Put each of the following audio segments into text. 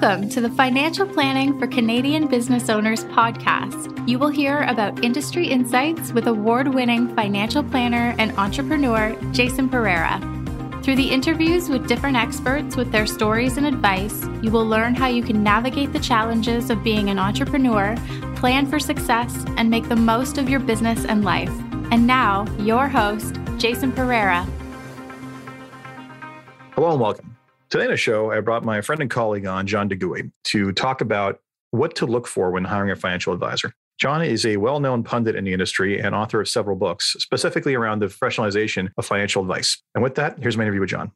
Welcome to the Financial Planning for Canadian Business Owners podcast. You will hear about industry insights with award winning financial planner and entrepreneur Jason Pereira. Through the interviews with different experts with their stories and advice, you will learn how you can navigate the challenges of being an entrepreneur, plan for success, and make the most of your business and life. And now, your host, Jason Pereira. Hello and welcome. Today on the show, I brought my friend and colleague on, John De Goey, to talk about what to look for when hiring a financial advisor. John is a well known pundit in the industry and author of several books, specifically around the professionalization of financial advice. And with that, here's my interview with John.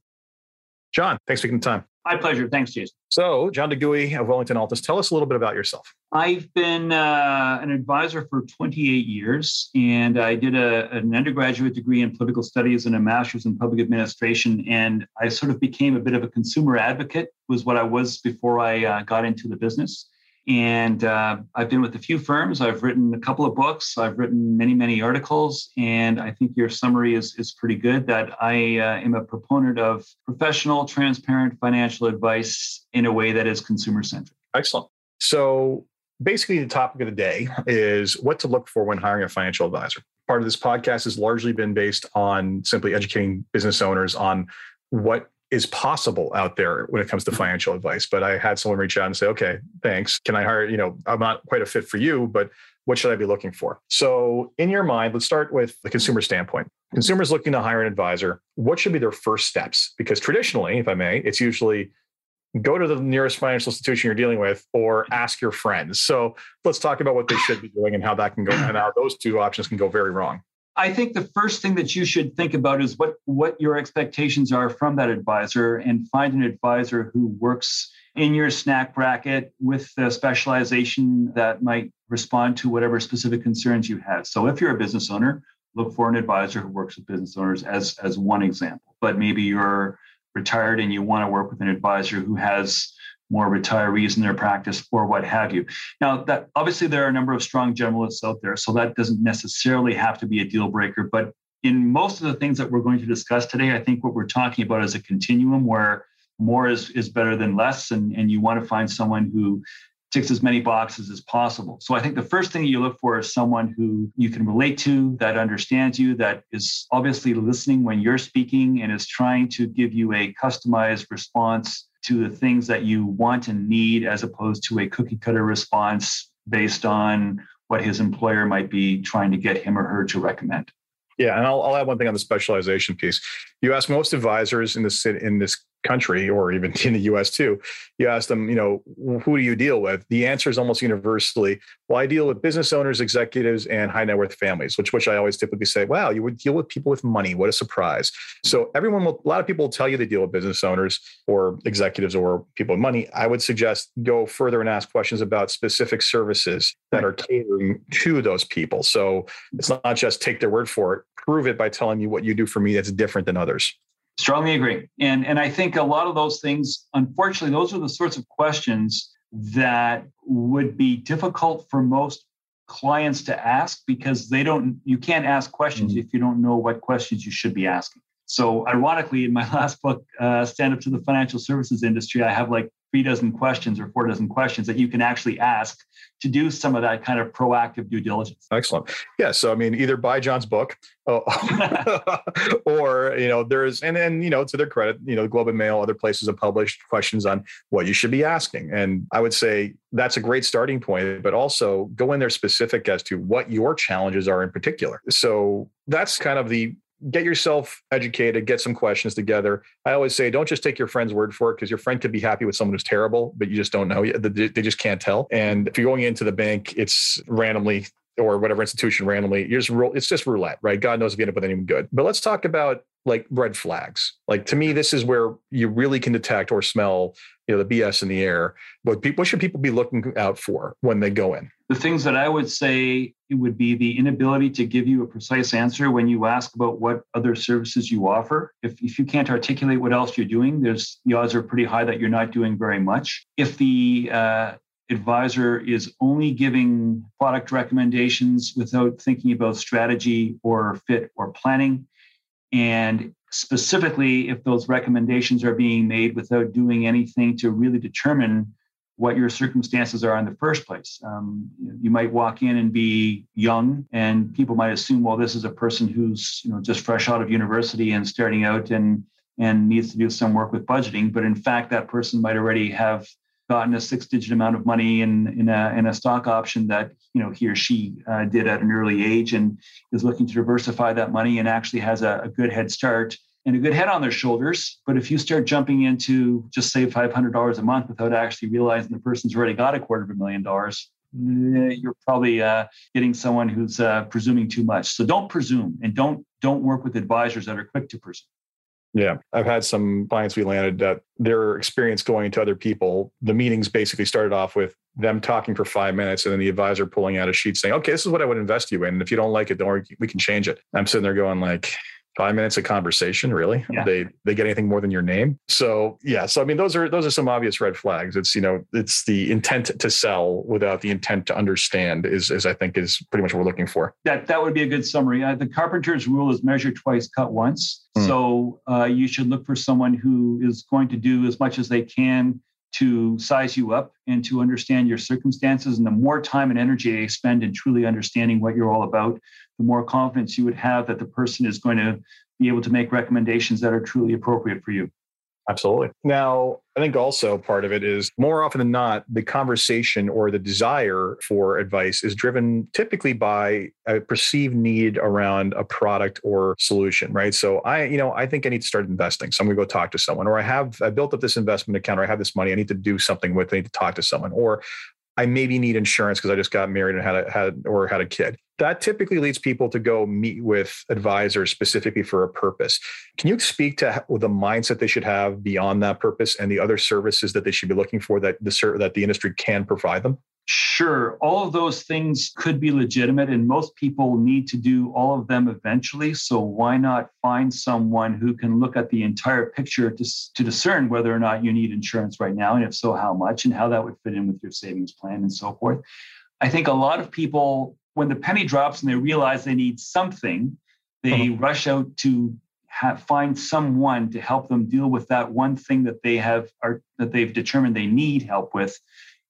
John, thanks for taking the time. My pleasure. Thanks, Jason. So, John De Goey of Wellington Altus, tell us a little bit about yourself. I've been uh, an advisor for 28 years, and I did a, an undergraduate degree in political studies and a master's in public administration. And I sort of became a bit of a consumer advocate, was what I was before I uh, got into the business. And uh, I've been with a few firms. I've written a couple of books. I've written many, many articles. And I think your summary is, is pretty good that I uh, am a proponent of professional, transparent financial advice in a way that is consumer centric. Excellent. So, basically, the topic of the day is what to look for when hiring a financial advisor. Part of this podcast has largely been based on simply educating business owners on what is possible out there when it comes to financial advice. But I had someone reach out and say, okay, thanks. Can I hire, you know, I'm not quite a fit for you, but what should I be looking for? So, in your mind, let's start with the consumer standpoint. Consumers looking to hire an advisor, what should be their first steps? Because traditionally, if I may, it's usually go to the nearest financial institution you're dealing with or ask your friends. So, let's talk about what they should be doing and how that can go and how those two options can go very wrong. I think the first thing that you should think about is what what your expectations are from that advisor and find an advisor who works in your snack bracket with the specialization that might respond to whatever specific concerns you have. So if you're a business owner, look for an advisor who works with business owners as as one example. But maybe you're retired and you want to work with an advisor who has more retirees in their practice or what have you. Now, that obviously there are a number of strong generalists out there, so that doesn't necessarily have to be a deal breaker. But in most of the things that we're going to discuss today, I think what we're talking about is a continuum where more is, is better than less, and, and you want to find someone who ticks as many boxes as possible. So I think the first thing you look for is someone who you can relate to, that understands you, that is obviously listening when you're speaking and is trying to give you a customized response to the things that you want and need as opposed to a cookie cutter response based on what his employer might be trying to get him or her to recommend. Yeah, and I'll, I'll add one thing on the specialization piece. You ask most advisors in this in this country or even in the US too, you ask them, you know, who do you deal with? The answer is almost universally, well, I deal with business owners, executives, and high net worth families, which which I always typically say, wow, you would deal with people with money. What a surprise. So everyone will, a lot of people will tell you they deal with business owners or executives or people with money. I would suggest go further and ask questions about specific services that are catering to those people. So it's not just take their word for it, prove it by telling me what you do for me that's different than others. Strongly agree. And, and I think a lot of those things, unfortunately, those are the sorts of questions that would be difficult for most clients to ask because they don't, you can't ask questions mm-hmm. if you don't know what questions you should be asking. So, ironically, in my last book, uh, Stand Up to the Financial Services Industry, I have like three dozen questions or four dozen questions that you can actually ask to do some of that kind of proactive due diligence. Excellent. Yeah. So, I mean, either buy John's book oh, or, you know, there's, and then, you know, to their credit, you know, the Globe and Mail, other places have published questions on what you should be asking. And I would say that's a great starting point, but also go in there specific as to what your challenges are in particular. So that's kind of the get yourself educated, get some questions together. I always say, don't just take your friend's word for it because your friend could be happy with someone who's terrible, but you just don't know. They just can't tell. And if you're going into the bank, it's randomly or whatever institution randomly. You're just it's just roulette, right? God knows if you end up with anyone good. But let's talk about like red flags. Like to me, this is where you really can detect or smell, you know, the BS in the air. What people what should people be looking out for when they go in? The things that I would say it would be the inability to give you a precise answer when you ask about what other services you offer. If, if you can't articulate what else you're doing, there's the odds are pretty high that you're not doing very much. If the uh, advisor is only giving product recommendations without thinking about strategy or fit or planning. And specifically, if those recommendations are being made without doing anything to really determine what your circumstances are in the first place. Um, you might walk in and be young, and people might assume, well, this is a person who's you know just fresh out of university and starting out and and needs to do some work with budgeting. But in fact, that person might already have gotten a six-digit amount of money in in a, in a stock option that you know he or she uh, did at an early age and is looking to diversify that money and actually has a, a good head start and a good head on their shoulders. But if you start jumping into just save $500 a month without actually realizing the person's already got a quarter of a million dollars, eh, you're probably uh, getting someone who's uh, presuming too much. So don't presume and don't don't work with advisors that are quick to presume. Yeah, I've had some clients we landed that their experience going to other people, the meetings basically started off with them talking for five minutes and then the advisor pulling out a sheet saying, okay, this is what I would invest you in. And if you don't like it, don't worry, we can change it. I'm sitting there going like, five minutes of conversation really yeah. they they get anything more than your name so yeah so i mean those are those are some obvious red flags it's you know it's the intent to sell without the intent to understand is is i think is pretty much what we're looking for that that would be a good summary uh, the carpenter's rule is measure twice cut once mm. so uh, you should look for someone who is going to do as much as they can to size you up and to understand your circumstances. And the more time and energy they spend in truly understanding what you're all about, the more confidence you would have that the person is going to be able to make recommendations that are truly appropriate for you. Absolutely. Now, I think also part of it is more often than not, the conversation or the desire for advice is driven typically by a perceived need around a product or solution, right? So I, you know, I think I need to start investing. So I'm going to go talk to someone, or I have I built up this investment account, or I have this money, I need to do something with. It. I need to talk to someone, or I maybe need insurance because I just got married and had a, had or had a kid. That typically leads people to go meet with advisors specifically for a purpose. Can you speak to the mindset they should have beyond that purpose and the other services that they should be looking for that the that the industry can provide them? Sure, all of those things could be legitimate, and most people need to do all of them eventually. So, why not find someone who can look at the entire picture to, to discern whether or not you need insurance right now, and if so, how much, and how that would fit in with your savings plan and so forth? I think a lot of people, when the penny drops and they realize they need something, they uh-huh. rush out to have, find someone to help them deal with that one thing that they have are that they've determined they need help with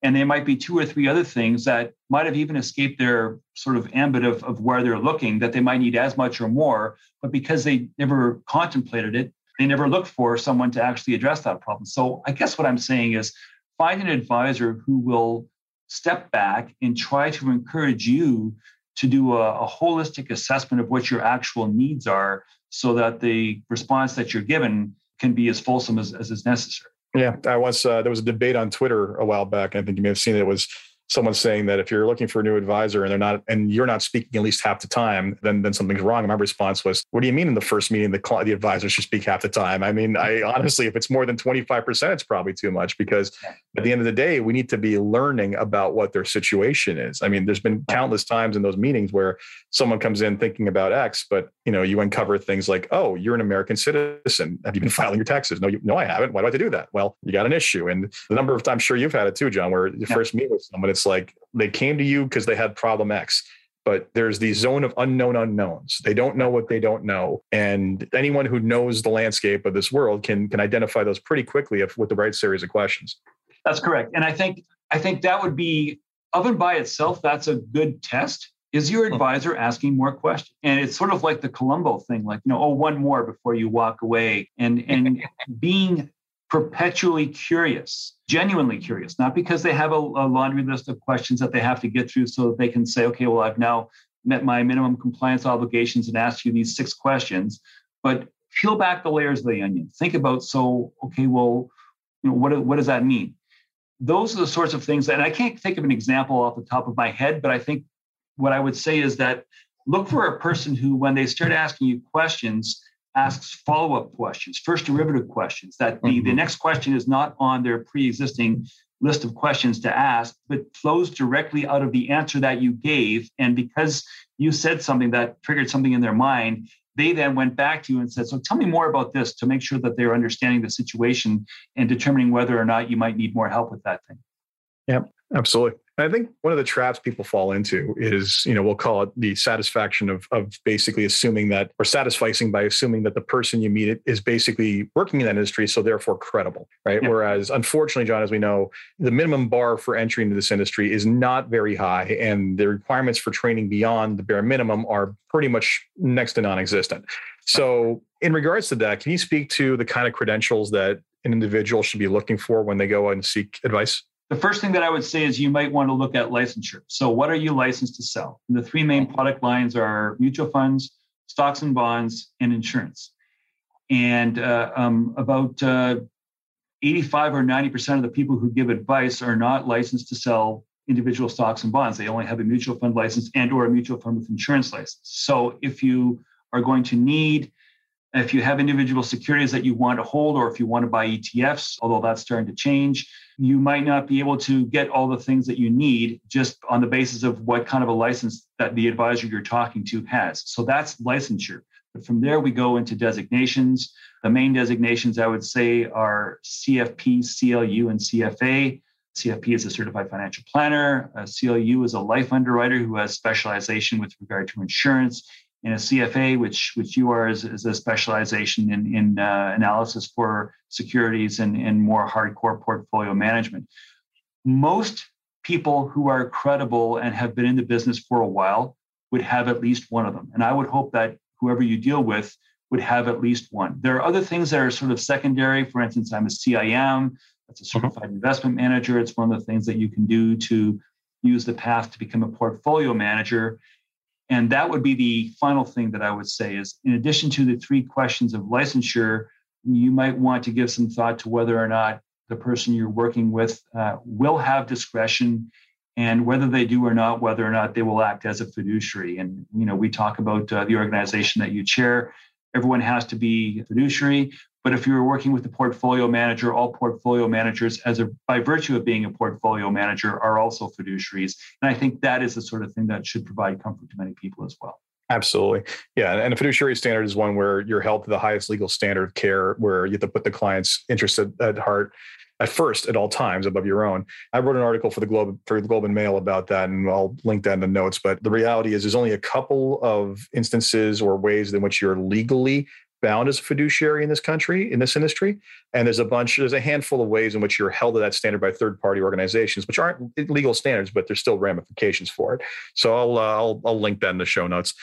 and there might be two or three other things that might have even escaped their sort of ambit of, of where they're looking that they might need as much or more but because they never contemplated it they never looked for someone to actually address that problem. So i guess what i'm saying is find an advisor who will step back and try to encourage you to do a, a holistic assessment of what your actual needs are so that the response that you're given can be as fulsome as, as is necessary yeah, I was. Uh, there was a debate on Twitter a while back. I think you may have seen it. It was someone saying that if you're looking for a new advisor and they're not and you're not speaking at least half the time then then something's wrong. And my response was what do you mean in the first meeting the the advisor should speak half the time? I mean i honestly if it's more than 25% it's probably too much because at the end of the day we need to be learning about what their situation is. I mean there's been countless times in those meetings where someone comes in thinking about x but you know you uncover things like oh you're an american citizen. Have you been filing your taxes? No you, no i haven't. Why do i have to do that? Well you got an issue. And the number of times sure you've had it too john where you yeah. first meet with someone it's like they came to you because they had problem X. But there's the zone of unknown unknowns. They don't know what they don't know. And anyone who knows the landscape of this world can can identify those pretty quickly if with the right series of questions. That's correct. And I think I think that would be of and by itself, that's a good test. Is your hmm. advisor asking more questions? And it's sort of like the Columbo thing, like, you know, oh, one more before you walk away. And and being perpetually curious, genuinely curious, not because they have a, a, laundry list of questions that they have to get through so that they can say, okay, well, I've now met my minimum compliance obligations and asked you these six questions, but peel back the layers of the onion. Think about, so, okay, well, you know, what, what does that mean? Those are the sorts of things, and I can't think of an example off the top of my head, but I think what I would say is that look for a person who, when they start asking you questions, asks follow-up questions, first derivative questions, that the, mm-hmm. the next question is not on their pre-existing list of questions to ask, but flows directly out of the answer that you gave. And because you said something that triggered something in their mind, they then went back to you and said, So tell me more about this to make sure that they're understanding the situation and determining whether or not you might need more help with that thing. Yeah, absolutely. And I think one of the traps people fall into is, you know, we'll call it the satisfaction of, of basically assuming that, or satisficing by assuming that the person you meet is basically working in that industry, so therefore credible, right? Yeah. Whereas, unfortunately, John, as we know, the minimum bar for entry into this industry is not very high, and the requirements for training beyond the bare minimum are pretty much next to non-existent. So, in regards to that, can you speak to the kind of credentials that an individual should be looking for when they go and seek advice? The first thing that I would say is you might want to look at licensure. So, what are you licensed to sell? And the three main product lines are mutual funds, stocks and bonds, and insurance. And uh, um, about uh, 85 or 90% of the people who give advice are not licensed to sell individual stocks and bonds. They only have a mutual fund license and or a mutual fund with insurance license. So, if you are going to need if you have individual securities that you want to hold, or if you want to buy ETFs, although that's starting to change, you might not be able to get all the things that you need just on the basis of what kind of a license that the advisor you're talking to has. So that's licensure. But from there, we go into designations. The main designations I would say are CFP, CLU, and CFA. CFP is a certified financial planner. Uh, a CLU is a life underwriter who has specialization with regard to insurance in a CFA, which which you are, is, is a specialization in in uh, analysis for securities and, and more hardcore portfolio management. Most people who are credible and have been in the business for a while would have at least one of them, and I would hope that whoever you deal with would have at least one. There are other things that are sort of secondary. For instance, I'm a CIM. That's a mm-hmm. certified investment manager. It's one of the things that you can do to use the path to become a portfolio manager. And that would be the final thing that I would say is in addition to the three questions of licensure, you might want to give some thought to whether or not the person you're working with uh, will have discretion and whether they do or not, whether or not they will act as a fiduciary. And, you know, we talk about uh, the organization that you chair. Everyone has to be a fiduciary, but if you're working with a portfolio manager, all portfolio managers, as a by virtue of being a portfolio manager, are also fiduciaries. And I think that is the sort of thing that should provide comfort to many people as well. Absolutely. Yeah. And a fiduciary standard is one where you're held to the highest legal standard of care, where you have to put the client's interest at, at heart at first at all times above your own. I wrote an article for the Globe for the Globe and Mail about that, and I'll link that in the notes. But the reality is, there's only a couple of instances or ways in which you're legally bound as a fiduciary in this country, in this industry. And there's a bunch, there's a handful of ways in which you're held to that standard by third party organizations, which aren't legal standards, but there's still ramifications for it. So I'll, uh, I'll, I'll link that in the show notes.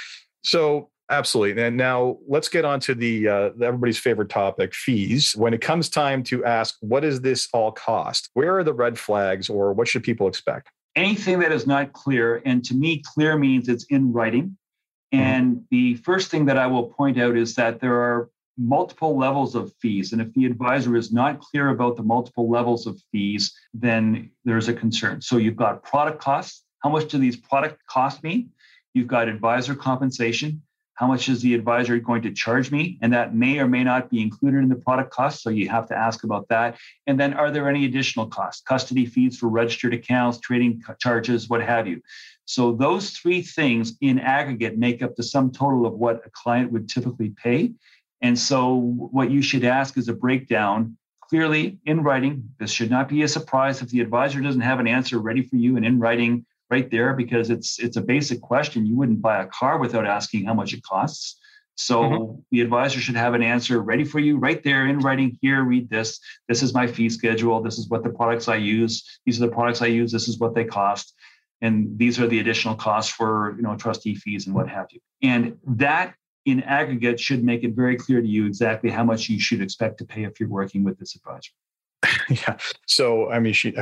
So Absolutely. And now let's get on to the uh, everybody's favorite topic, fees. When it comes time to ask, what does this all cost? Where are the red flags, or what should people expect? Anything that is not clear, and to me, clear means it's in writing. Mm-hmm. And the first thing that I will point out is that there are multiple levels of fees. And if the advisor is not clear about the multiple levels of fees, then there's a concern. So you've got product costs. How much do these product cost me? You've got advisor compensation. How much is the advisor going to charge me? And that may or may not be included in the product cost. So you have to ask about that. And then are there any additional costs? Custody fees for registered accounts, trading charges, what have you. So those three things in aggregate make up the sum total of what a client would typically pay. And so what you should ask is a breakdown clearly in writing. This should not be a surprise if the advisor doesn't have an answer ready for you and in writing right there because it's it's a basic question. You wouldn't buy a car without asking how much it costs. So mm-hmm. the advisor should have an answer ready for you right there in writing. Here, read this. This is my fee schedule. This is what the products I use. These are the products I use. This is what they cost and these are the additional costs for you know trustee fees and what have you. And that in aggregate should make it very clear to you exactly how much you should expect to pay if you're working with this advisor. Yeah. So i mean she,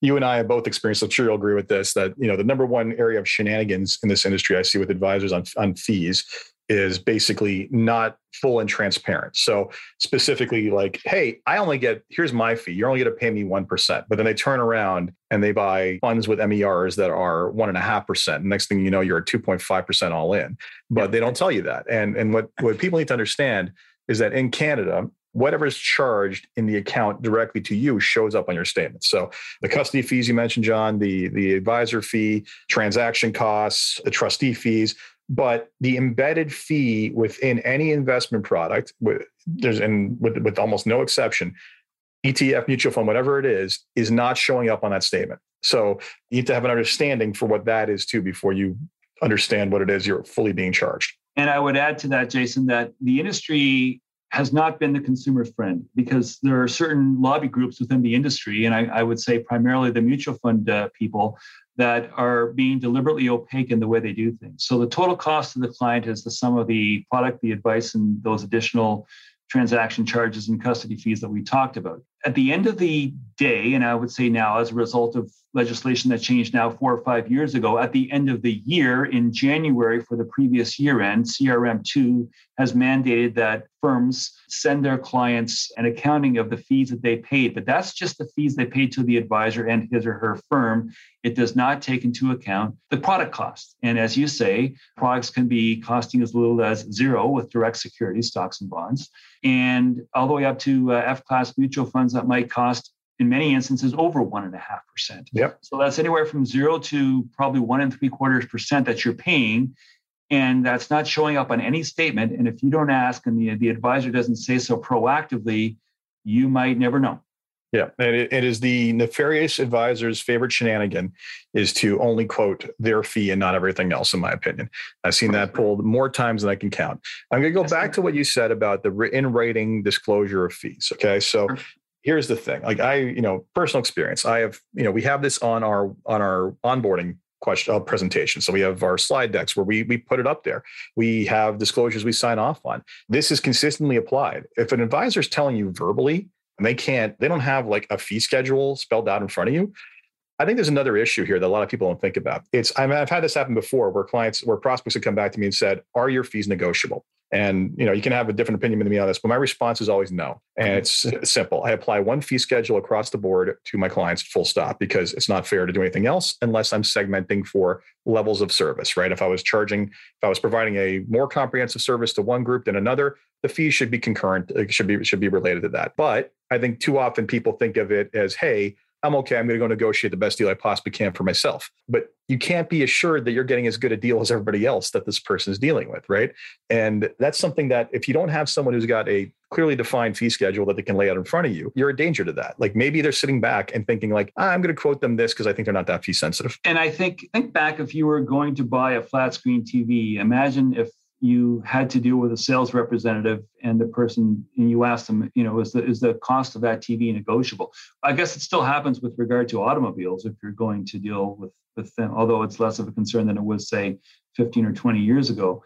you and i have both experienced i'm sure you'll agree with this that you know the number one area of shenanigans in this industry i see with advisors on, on fees is basically not full and transparent. So specifically like, hey, I only get here's my fee. You're only going to pay me one percent. But then they turn around and they buy funds with MERs that are one and a half percent. Next thing you know, you're at 2.5 percent all in. But they don't tell you that. And and what what people need to understand is that in Canada, whatever is charged in the account directly to you shows up on your statement. So the custody fees you mentioned, John, the the advisor fee, transaction costs, the trustee fees, but the embedded fee within any investment product there's and with, with almost no exception etf mutual fund whatever it is is not showing up on that statement So you need to have an understanding for what that is too before you understand what it is you're fully being charged. And I would add to that, Jason, that the industry has not been the consumer friend because there are certain lobby groups within the industry, and I, I would say primarily the mutual fund uh, people that are being deliberately opaque in the way they do things. So the total cost to the client is the sum of the product, the advice, and those additional transaction charges and custody fees that we talked about. At the end of the day, and I would say now, as a result of legislation that changed now four or five years ago. At the end of the year, in January for the previous year end, CRM2 has mandated that firms send their clients an accounting of the fees that they paid, but that's just the fees they paid to the advisor and his or her firm. It does not take into account the product cost. And as you say, products can be costing as little as zero with direct securities, stocks, and bonds, and all the way up to uh, F class mutual funds that might cost in many instances over one and a half percent. Yep. So that's anywhere from zero to probably one and three quarters percent that you're paying. And that's not showing up on any statement. And if you don't ask and the, the advisor doesn't say so proactively, you might never know. Yeah, and it, it is the nefarious advisor's favorite shenanigan is to only quote their fee and not everything else. In my opinion, I've seen that pulled more times than I can count. I'm going to go back to what you said about the in writing disclosure of fees. Okay, so here's the thing like i you know personal experience i have you know we have this on our on our onboarding question uh, presentation so we have our slide decks where we we put it up there we have disclosures we sign off on this is consistently applied if an advisor is telling you verbally and they can't they don't have like a fee schedule spelled out in front of you I think there's another issue here that a lot of people don't think about. It's I mean, I've had this happen before where clients, where prospects have come back to me and said, "Are your fees negotiable?" And you know, you can have a different opinion than me on this, but my response is always no. And mm-hmm. it's simple. I apply one fee schedule across the board to my clients, full stop, because it's not fair to do anything else unless I'm segmenting for levels of service, right? If I was charging, if I was providing a more comprehensive service to one group than another, the fee should be concurrent. It should be should be related to that. But I think too often people think of it as, hey, I'm okay. I'm going to go negotiate the best deal I possibly can for myself. But you can't be assured that you're getting as good a deal as everybody else that this person is dealing with, right? And that's something that if you don't have someone who's got a clearly defined fee schedule that they can lay out in front of you, you're a danger to that. Like maybe they're sitting back and thinking like, ah, I'm going to quote them this because I think they're not that fee sensitive. And I think think back if you were going to buy a flat screen TV, imagine if you had to deal with a sales representative and the person and you asked them you know is the is the cost of that tv negotiable? I guess it still happens with regard to automobiles if you're going to deal with with them although it's less of a concern than it was say 15 or 20 years ago.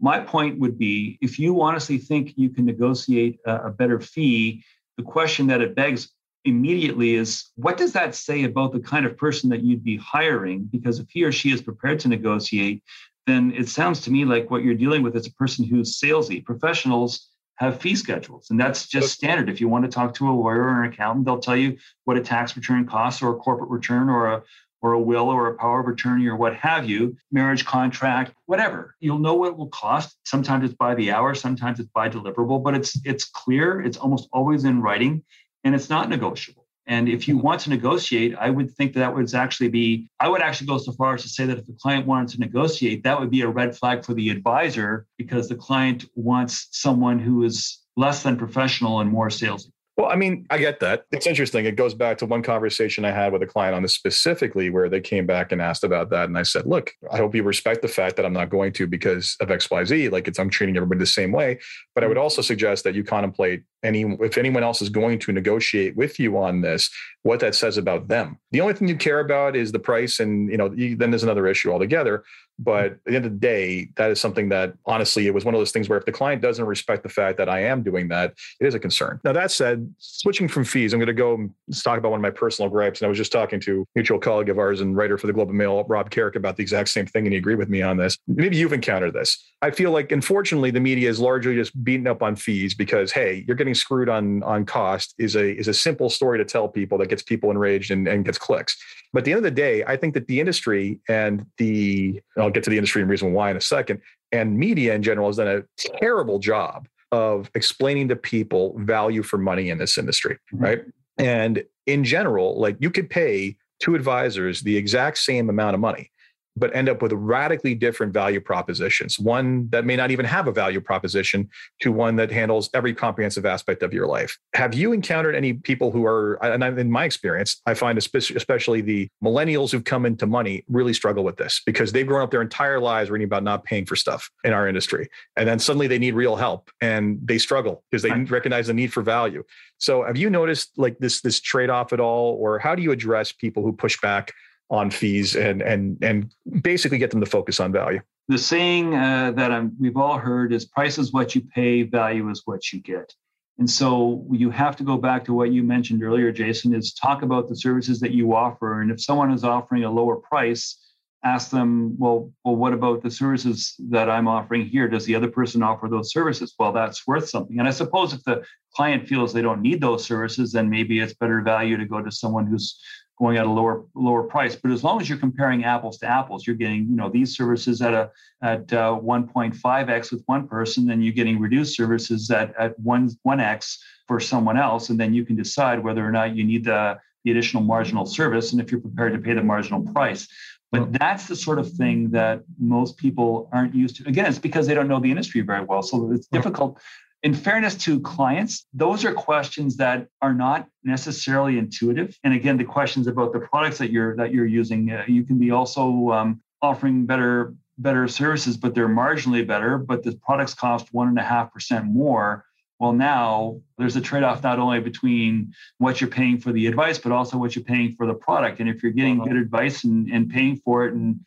My point would be if you honestly think you can negotiate a, a better fee the question that it begs immediately is what does that say about the kind of person that you'd be hiring? Because if he or she is prepared to negotiate then it sounds to me like what you're dealing with is a person who's salesy. Professionals have fee schedules, and that's just standard. If you want to talk to a lawyer or an accountant, they'll tell you what a tax return costs, or a corporate return, or a or a will or a power of attorney or what have you, marriage contract, whatever. You'll know what it will cost. Sometimes it's by the hour, sometimes it's by deliverable, but it's it's clear, it's almost always in writing, and it's not negotiable. And if you want to negotiate, I would think that, that would actually be, I would actually go so far as to say that if the client wanted to negotiate, that would be a red flag for the advisor because the client wants someone who is less than professional and more salesy. Well, I mean, I get that. It's interesting. It goes back to one conversation I had with a client on this specifically where they came back and asked about that. And I said, look, I hope you respect the fact that I'm not going to because of XYZ. Like it's I'm treating everybody the same way. But I would also suggest that you contemplate any if anyone else is going to negotiate with you on this, what that says about them. The only thing you care about is the price, and you know, then there's another issue altogether. But at the end of the day, that is something that honestly, it was one of those things where if the client doesn't respect the fact that I am doing that, it is a concern. Now, that said, switching from fees, I'm going to go talk about one of my personal gripes. And I was just talking to mutual colleague of ours and writer for the Globe and Mail, Rob Carrick, about the exact same thing. And he agreed with me on this. Maybe you've encountered this. I feel like, unfortunately, the media is largely just beating up on fees because, hey, you're getting screwed on, on cost is a, is a simple story to tell people that gets people enraged and, and gets clicks. But at the end of the day, I think that the industry and the, I'll get to the industry and reason why in a second, and media in general has done a terrible job of explaining to people value for money in this industry, mm-hmm. right? And in general, like you could pay two advisors the exact same amount of money. But end up with radically different value propositions. One that may not even have a value proposition to one that handles every comprehensive aspect of your life. Have you encountered any people who are, and in my experience, I find especially the millennials who've come into money really struggle with this because they've grown up their entire lives reading about not paying for stuff in our industry. And then suddenly they need real help and they struggle because they right. recognize the need for value. So have you noticed like this, this trade-off at all? Or how do you address people who push back on fees and and and basically get them to focus on value. The saying uh, that I'm, we've all heard is price is what you pay, value is what you get. And so you have to go back to what you mentioned earlier, Jason, is talk about the services that you offer. And if someone is offering a lower price, ask them, well, well, what about the services that I'm offering here? Does the other person offer those services? Well, that's worth something. And I suppose if the client feels they don't need those services, then maybe it's better value to go to someone who's going at a lower lower price. But as long as you're comparing apples to apples, you're getting you know these services at a at uh, 1.5x with one person, then you're getting reduced services at at one one x for someone else, and then you can decide whether or not you need the the additional marginal service and if you're prepared to pay the marginal price. But that's the sort of thing that most people aren't used to. Again, it's because they don't know the industry very well. So it's difficult in fairness to clients, those are questions that are not necessarily intuitive. And again, the questions about the products that you're that you're using, uh, you can be also um, offering better better services, but they're marginally better. But the products cost one and a half percent more. Well, now there's a trade-off not only between what you're paying for the advice, but also what you're paying for the product. And if you're getting uh-huh. good advice and, and paying for it and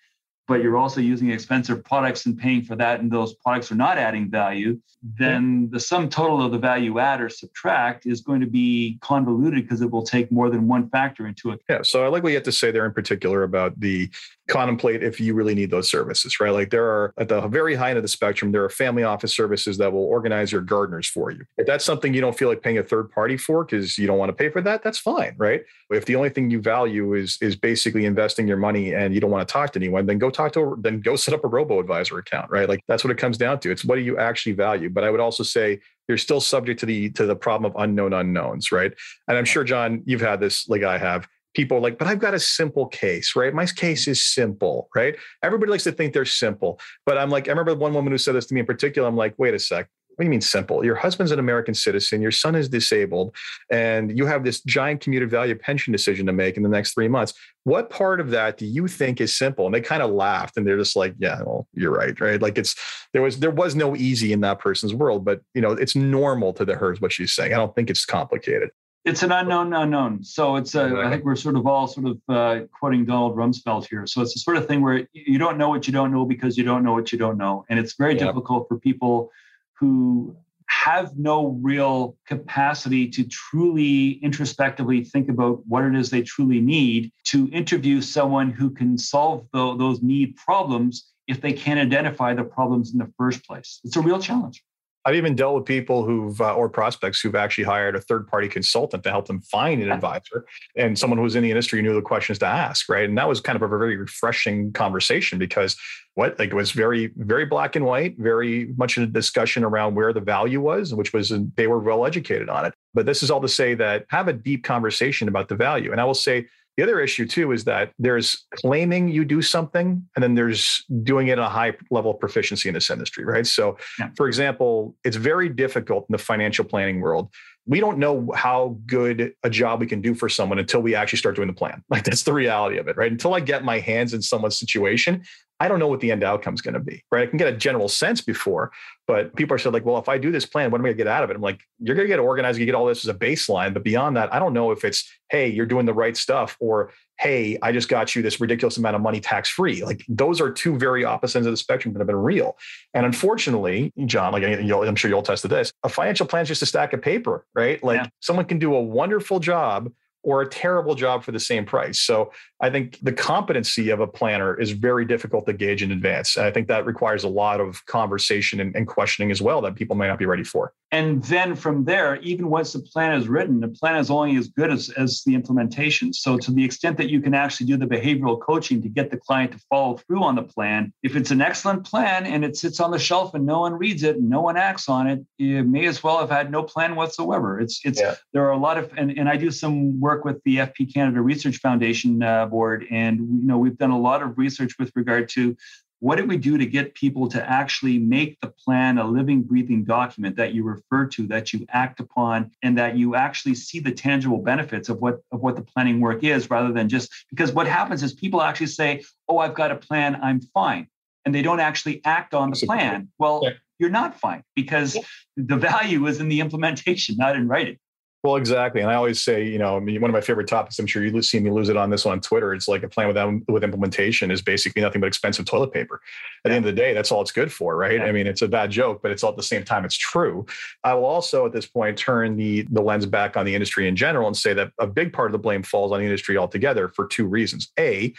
but you're also using expensive products and paying for that, and those products are not adding value, then the sum total of the value add or subtract is going to be convoluted because it will take more than one factor into it. Yeah. So I like what you have to say there in particular about the contemplate if you really need those services, right? Like there are at the very high end of the spectrum, there are family office services that will organize your gardeners for you. If that's something you don't feel like paying a third party for because you don't want to pay for that, that's fine, right? If the only thing you value is is basically investing your money and you don't want to talk to anyone, then go talk to then go set up a robo advisor account, right? Like that's what it comes down to. It's what do you actually value? But I would also say you're still subject to the to the problem of unknown unknowns, right? And I'm sure John, you've had this like I have people are like, but I've got a simple case, right? My case is simple, right? Everybody likes to think they're simple. But I'm like, I remember one woman who said this to me in particular. I'm like, wait a sec. What do you mean simple? Your husband's an American citizen, your son is disabled, and you have this giant commuted value pension decision to make in the next three months. What part of that do you think is simple? And they kind of laughed and they're just like, yeah, well, you're right, right? Like it's there was there was no easy in that person's world, but you know, it's normal to the hers what she's saying. I don't think it's complicated. It's an unknown unknown. So it's a, I think we're sort of all sort of uh, quoting Donald Rumsfeld here. So it's the sort of thing where you don't know what you don't know because you don't know what you don't know, and it's very yep. difficult for people who have no real capacity to truly introspectively think about what it is they truly need to interview someone who can solve the, those need problems if they can't identify the problems in the first place. It's a real challenge. I've even dealt with people who've uh, or prospects who've actually hired a third party consultant to help them find an advisor and someone who was in the industry knew the questions to ask, right? And that was kind of a very refreshing conversation because what like it was very very black and white, very much a discussion around where the value was, which was they were well educated on it. But this is all to say that have a deep conversation about the value. And I will say the other issue too is that there's claiming you do something and then there's doing it at a high level of proficiency in this industry, right? So, yeah. for example, it's very difficult in the financial planning world. We don't know how good a job we can do for someone until we actually start doing the plan. Like that's the reality of it, right? Until I get my hands in someone's situation, I don't know what the end outcome is going to be, right? I can get a general sense before, but people are still like, well, if I do this plan, what am I going to get out of it? I'm like, you're going to get organized, you get all this as a baseline. But beyond that, I don't know if it's, hey, you're doing the right stuff or, hey, I just got you this ridiculous amount of money tax free. Like those are two very opposite ends of the spectrum that have been real. And unfortunately, John, like I'm sure you'll test to this, a financial plan is just a stack of paper, right? Like yeah. someone can do a wonderful job or a terrible job for the same price. So I think the competency of a planner is very difficult to gauge in advance. And I think that requires a lot of conversation and, and questioning as well that people may not be ready for. And then from there, even once the plan is written, the plan is only as good as, as the implementation. So, to the extent that you can actually do the behavioral coaching to get the client to follow through on the plan, if it's an excellent plan and it sits on the shelf and no one reads it and no one acts on it, you may as well have had no plan whatsoever. It's it's yeah. there are a lot of and, and I do some work with the FP Canada Research Foundation uh, board, and you know we've done a lot of research with regard to what did we do to get people to actually make the plan a living, breathing document that you refer to, that you act upon, and that you actually see the tangible benefits of what of what the planning work is, rather than just because what happens is people actually say, "Oh, I've got a plan, I'm fine," and they don't actually act on the plan. Well, you're not fine because the value is in the implementation, not in writing. Well, exactly. And I always say, you know, I mean, one of my favorite topics, I'm sure you see me lose it on this one on Twitter. It's like a plan with, with implementation is basically nothing but expensive toilet paper. At yeah. the end of the day, that's all it's good for, right? Yeah. I mean, it's a bad joke, but it's all at the same time, it's true. I will also at this point turn the, the lens back on the industry in general and say that a big part of the blame falls on the industry altogether for two reasons. A,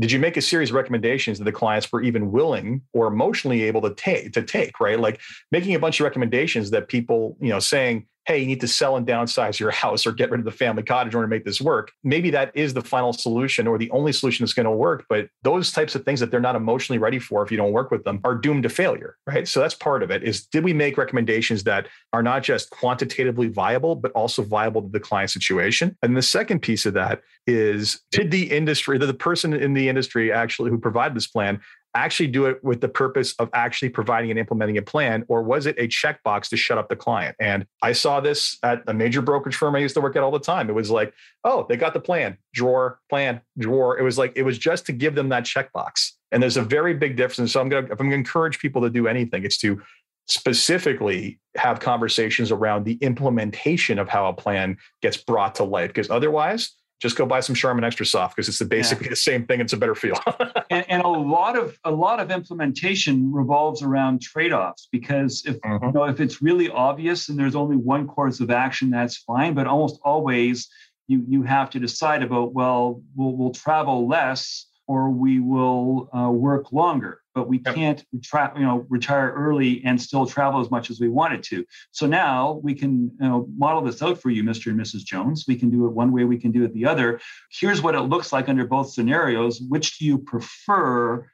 did you make a series of recommendations that the clients were even willing or emotionally able to take to take right like making a bunch of recommendations that people you know saying hey, you need to sell and downsize your house or get rid of the family cottage in order to make this work. Maybe that is the final solution or the only solution that's going to work. But those types of things that they're not emotionally ready for if you don't work with them are doomed to failure, right? So that's part of it is did we make recommendations that are not just quantitatively viable, but also viable to the client situation? And the second piece of that is did the industry, the person in the industry actually who provided this plan actually do it with the purpose of actually providing and implementing a plan, or was it a checkbox to shut up the client? And I saw this at a major brokerage firm I used to work at all the time. It was like, oh, they got the plan, drawer, plan, drawer. It was like, it was just to give them that checkbox. And there's a very big difference. So I'm going to, if I'm going to encourage people to do anything, it's to specifically have conversations around the implementation of how a plan gets brought to life. Because otherwise, just go buy some Charmin Extra Soft because it's basically yeah. the same thing. It's a better feel. and, and, a lot of a lot of implementation revolves around trade-offs because if mm-hmm. you know if it's really obvious and there's only one course of action, that's fine. But almost always you you have to decide about well we'll we'll travel less or we will uh, work longer but we can't tra- you know retire early and still travel as much as we wanted to so now we can you know model this out for you mr and mrs jones we can do it one way we can do it the other here's what it looks like under both scenarios which do you prefer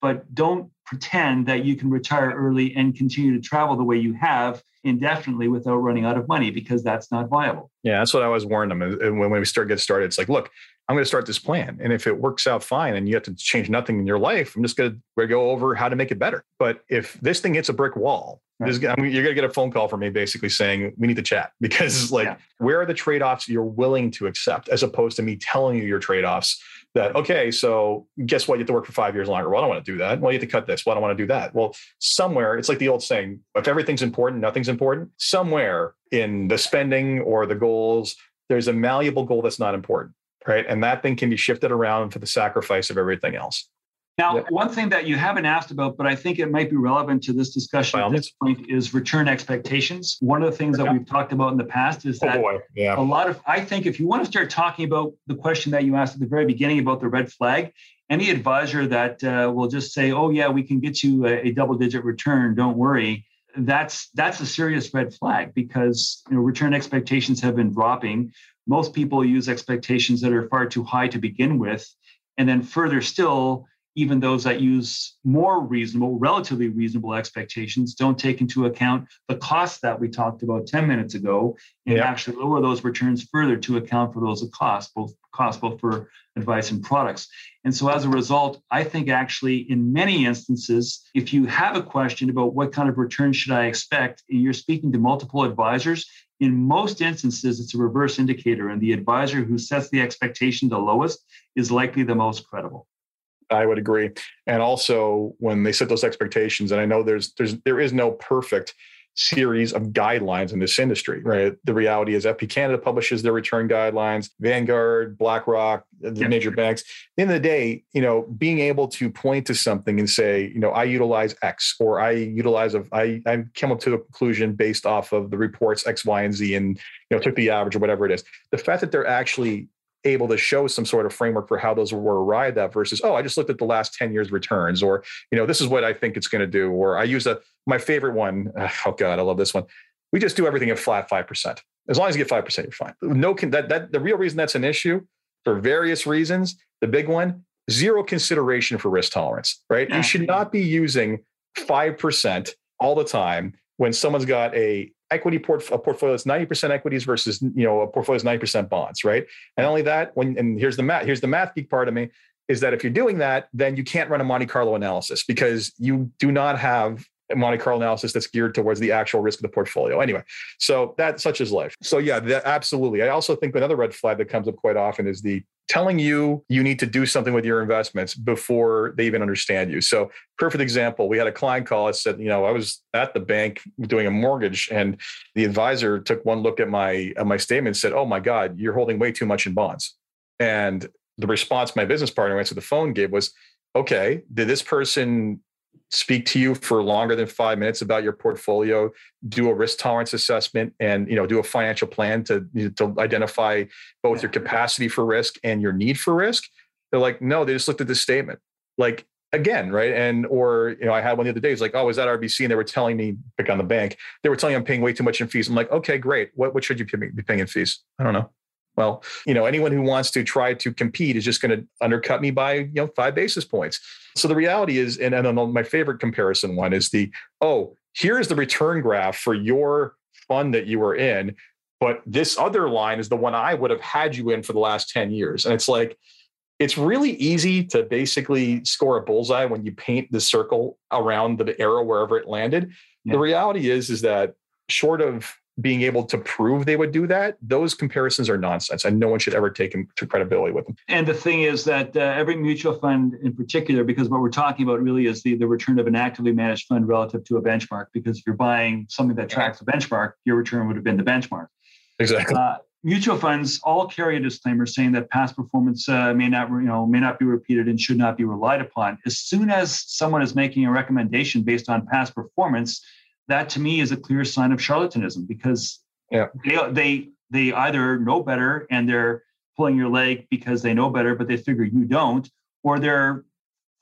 but don't pretend that you can retire early and continue to travel the way you have indefinitely without running out of money because that's not viable. Yeah, that's what I always warn them. And when we start get started, it's like, look, I'm going to start this plan. And if it works out fine and you have to change nothing in your life, I'm just going to go over how to make it better. But if this thing hits a brick wall, right. I mean, you're going to get a phone call from me basically saying, we need to chat because, like, yeah. where are the trade offs you're willing to accept as opposed to me telling you your trade offs that, okay, so guess what? You have to work for five years longer. Well, I don't want to do that. Well, you have to cut this. Well, I don't want to do that. Well, somewhere, it's like the old saying if everything's important, nothing's important. Somewhere in the spending or the goals, there's a malleable goal that's not important right? And that thing can be shifted around for the sacrifice of everything else. Now, one thing that you haven't asked about, but I think it might be relevant to this discussion at this point is return expectations. One of the things that we've talked about in the past is oh, that yeah. a lot of, I think if you want to start talking about the question that you asked at the very beginning about the red flag, any advisor that uh, will just say, oh, yeah, we can get you a, a double digit return, don't worry. That's that's a serious red flag because you know, return expectations have been dropping most people use expectations that are far too high to begin with. And then further still, even those that use more reasonable, relatively reasonable expectations don't take into account the costs that we talked about 10 minutes ago and yeah. actually lower those returns further to account for those costs, both costs both for advice and products. And so as a result, I think actually in many instances, if you have a question about what kind of return should I expect, and you're speaking to multiple advisors, in most instances, it's a reverse indicator, and the advisor who sets the expectation the lowest is likely the most credible. I would agree. And also, when they set those expectations, and I know there's there's there is no perfect series of guidelines in this industry, right? The reality is FP Canada publishes their return guidelines, Vanguard, BlackRock, the yep. major banks. At the end of the day, you know, being able to point to something and say, you know, I utilize X or I utilize of I I came up to a conclusion based off of the reports X, Y, and Z and you know took the average or whatever it is. The fact that they're actually able to show some sort of framework for how those were arrived at versus oh i just looked at the last 10 years returns or you know this is what i think it's going to do or i use a my favorite one oh god i love this one we just do everything at flat 5%. As long as you get 5%, you're fine. No, that, that the real reason that's an issue for various reasons, the big one, zero consideration for risk tolerance, right? Yeah. You should mm-hmm. not be using 5% all the time when someone's got a equity port- a portfolio that's 90% equities versus you know a portfolio that's 90% bonds right and only that when and here's the math here's the math geek part of me is that if you're doing that then you can't run a monte carlo analysis because you do not have a Monte Carlo analysis that's geared towards the actual risk of the portfolio. Anyway, so that such is life. So yeah, that, absolutely. I also think another red flag that comes up quite often is the telling you you need to do something with your investments before they even understand you. So, perfect example, we had a client call. I said, you know, I was at the bank doing a mortgage, and the advisor took one look at my at my statement and said, "Oh my God, you're holding way too much in bonds." And the response my business partner answered the phone gave was, "Okay, did this person speak to you for longer than five minutes about your portfolio, do a risk tolerance assessment, and you know do a financial plan to to identify both your capacity for risk and your need for risk. They're like, no, they just looked at this statement. Like again, right? And or you know, I had one the other day. It's like, oh, was that RBC? And they were telling me, pick on the bank. They were telling me I'm paying way too much in fees. I'm like, okay, great. What what should you be paying in fees? I don't know. Well, you know, anyone who wants to try to compete is just going to undercut me by, you know, five basis points. So the reality is, and, and my favorite comparison one is the, oh, here's the return graph for your fund that you were in. But this other line is the one I would have had you in for the last 10 years. And it's like, it's really easy to basically score a bullseye when you paint the circle around the arrow wherever it landed. Yeah. The reality is, is that short of being able to prove they would do that, those comparisons are nonsense, and no one should ever take into credibility with them. And the thing is that uh, every mutual fund, in particular, because what we're talking about really is the, the return of an actively managed fund relative to a benchmark. Because if you're buying something that tracks a benchmark, your return would have been the benchmark. Exactly. Uh, mutual funds all carry a disclaimer saying that past performance uh, may not you know may not be repeated and should not be relied upon as soon as someone is making a recommendation based on past performance that to me is a clear sign of charlatanism because yeah. they, they they either know better and they're pulling your leg because they know better, but they figure you don't, or they're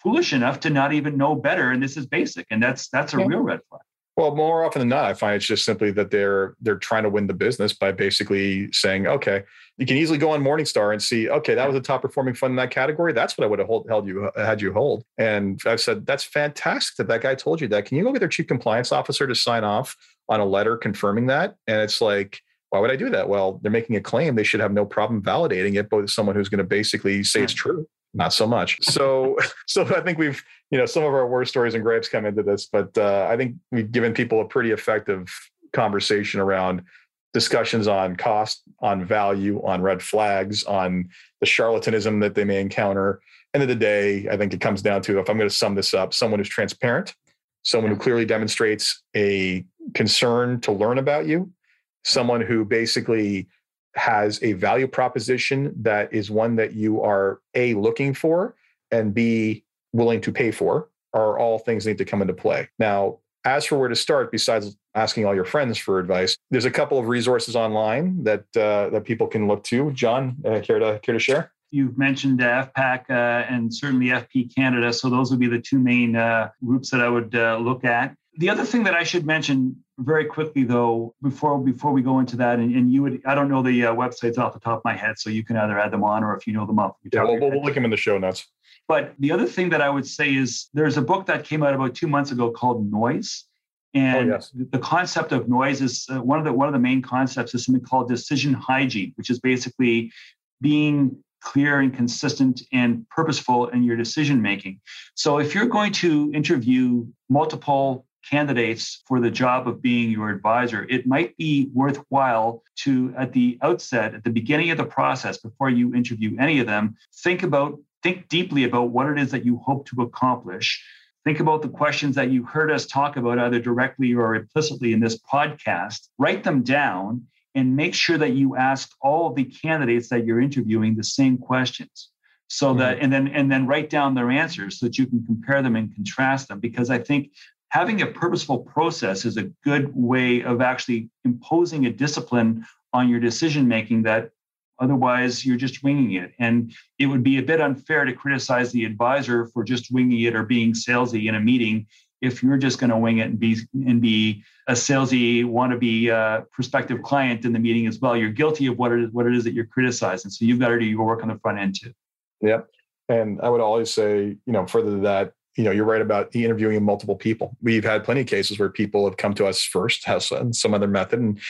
foolish enough to not even know better. And this is basic, and that's that's a yeah. real red flag. Well, more often than not, I find it's just simply that they're they're trying to win the business by basically saying, okay, you can easily go on Morningstar and see, okay, that was a top performing fund in that category. That's what I would have hold, held you had you hold. And I've said that's fantastic that that guy told you that. Can you go get their chief compliance officer to sign off on a letter confirming that? And it's like, why would I do that? Well, they're making a claim. They should have no problem validating it, but someone who's going to basically say it's true not so much. So, so I think we've, you know, some of our worst stories and gripes come into this, but uh, I think we've given people a pretty effective conversation around discussions on cost, on value, on red flags, on the charlatanism that they may encounter. End of the day, I think it comes down to if I'm going to sum this up, someone who's transparent, someone who clearly demonstrates a concern to learn about you, someone who basically has a value proposition that is one that you are a looking for and b willing to pay for are all things that need to come into play now as for where to start besides asking all your friends for advice there's a couple of resources online that uh, that people can look to john uh, care to care to share You've mentioned uh, FPAC uh, and certainly FP Canada. So those would be the two main uh, groups that I would uh, look at. The other thing that I should mention very quickly, though, before before we go into that, and, and you would, I don't know the uh, websites off the top of my head, so you can either add them on or if you know them off. Yeah, we'll, we'll link them in the show notes. But the other thing that I would say is there's a book that came out about two months ago called Noise. And oh, yes. the concept of noise is uh, one of the one of the main concepts is something called decision hygiene, which is basically being clear and consistent and purposeful in your decision making. So if you're going to interview multiple candidates for the job of being your advisor, it might be worthwhile to, at the outset, at the beginning of the process, before you interview any of them, think about, think deeply about what it is that you hope to accomplish. Think about the questions that you heard us talk about either directly or implicitly in this podcast. Write them down and make sure that you ask all of the candidates that you're interviewing the same questions so mm-hmm. that and then and then write down their answers so that you can compare them and contrast them because i think having a purposeful process is a good way of actually imposing a discipline on your decision making that otherwise you're just winging it and it would be a bit unfair to criticize the advisor for just winging it or being salesy in a meeting if you're just going to wing it and be and be a salesy wannabe uh, prospective client in the meeting as well. You're guilty of what it is what it is that you're criticizing. So you've got to do your work on the front end too. Yep. And I would always say, you know, further that, you know, you're right about interviewing multiple people. We've had plenty of cases where people have come to us first, has some other method, and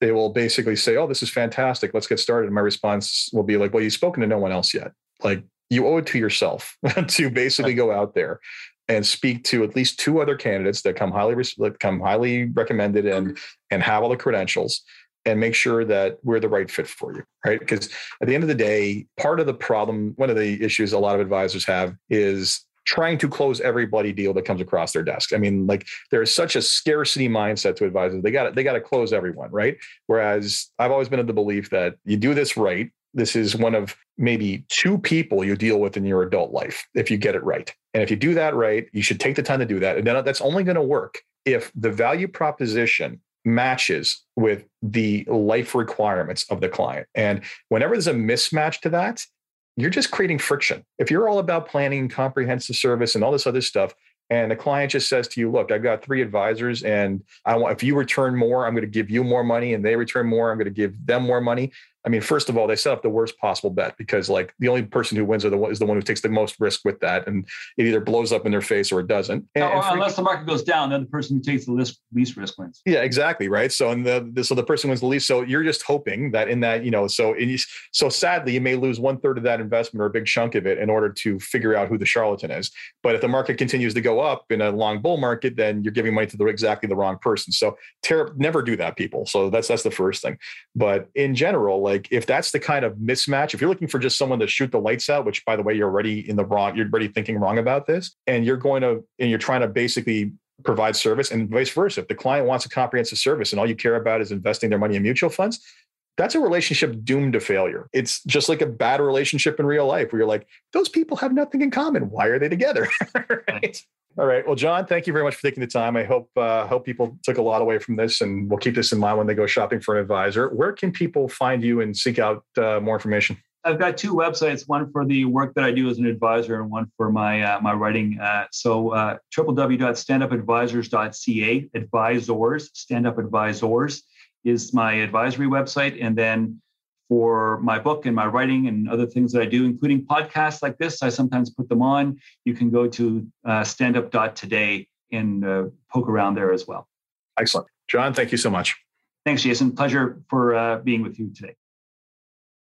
they will basically say, "Oh, this is fantastic. Let's get started." And my response will be like, "Well, you've spoken to no one else yet. Like, you owe it to yourself to basically go out there and speak to at least two other candidates that come highly that come highly recommended and mm-hmm. and have all the credentials and make sure that we're the right fit for you right because at the end of the day part of the problem one of the issues a lot of advisors have is trying to close every bloody deal that comes across their desk. I mean, like there is such a scarcity mindset to advisors. They got they got to close everyone, right? Whereas I've always been of the belief that you do this right. This is one of maybe two people you deal with in your adult life if you get it right. And if you do that right, you should take the time to do that. And then uh, that's only going to work if the value proposition matches with the life requirements of the client. And whenever there's a mismatch to that, you're just creating friction. If you're all about planning, comprehensive service, and all this other stuff, and the client just says to you, "Look, I've got three advisors, and I want if you return more, I'm going to give you more money, and they return more, I'm going to give them more money." I mean, first of all, they set up the worst possible bet because like the only person who wins are the one, is the one who takes the most risk with that, and it either blows up in their face or it doesn't. And, oh, and unless the market goes down, then the person who takes the least, least risk wins. Yeah, exactly, right. So and the, the so the person wins the least. So you're just hoping that in that you know so in so sadly you may lose one third of that investment or a big chunk of it in order to figure out who the charlatan is. But if the market continues to go up in a long bull market, then you're giving money to the exactly the wrong person. So ter- never do that, people. So that's that's the first thing. But in general, like if that's the kind kind of mismatch. If you're looking for just someone to shoot the lights out, which by the way, you're already in the wrong, you're already thinking wrong about this, and you're going to, and you're trying to basically provide service and vice versa. If the client wants a comprehensive service and all you care about is investing their money in mutual funds, that's a relationship doomed to failure. It's just like a bad relationship in real life where you're like, those people have nothing in common. Why are they together? right? All right. Well, John, thank you very much for taking the time. I hope uh, hope people took a lot away from this, and we'll keep this in mind when they go shopping for an advisor. Where can people find you and seek out uh, more information? I've got two websites: one for the work that I do as an advisor, and one for my uh, my writing. Uh, so, uh, www.standupadvisors.ca. Advisors, stand up advisors, is my advisory website, and then for my book and my writing and other things that I do, including podcasts like this. I sometimes put them on. You can go to uh, standup.today and uh, poke around there as well. Excellent. John, thank you so much. Thanks, Jason. Pleasure for uh, being with you today.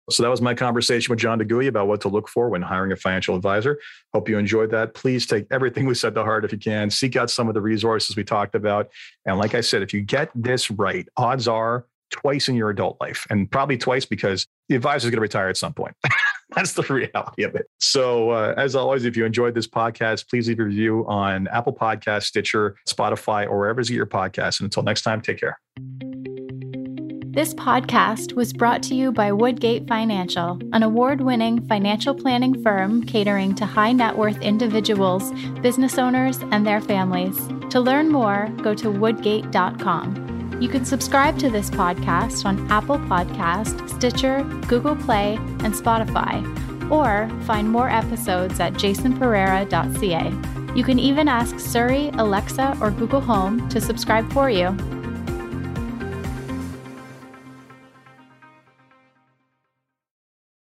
So that was my conversation with John De Goey about what to look for when hiring a financial advisor. Hope you enjoyed that. Please take everything we said to heart if you can. Seek out some of the resources we talked about. And like I said, if you get this right, odds are twice in your adult life, and probably twice because the advisor is going to retire at some point. That's the reality of it. So, uh, as always, if you enjoyed this podcast, please leave a review on Apple Podcast, Stitcher, Spotify, or wherever you get your podcast. And until next time, take care. This podcast was brought to you by Woodgate Financial, an award winning financial planning firm catering to high net worth individuals, business owners, and their families. To learn more, go to woodgate.com. You can subscribe to this podcast on Apple Podcast, Stitcher, Google Play, and Spotify, or find more episodes at jasonpereira.ca. You can even ask Siri, Alexa, or Google Home to subscribe for you.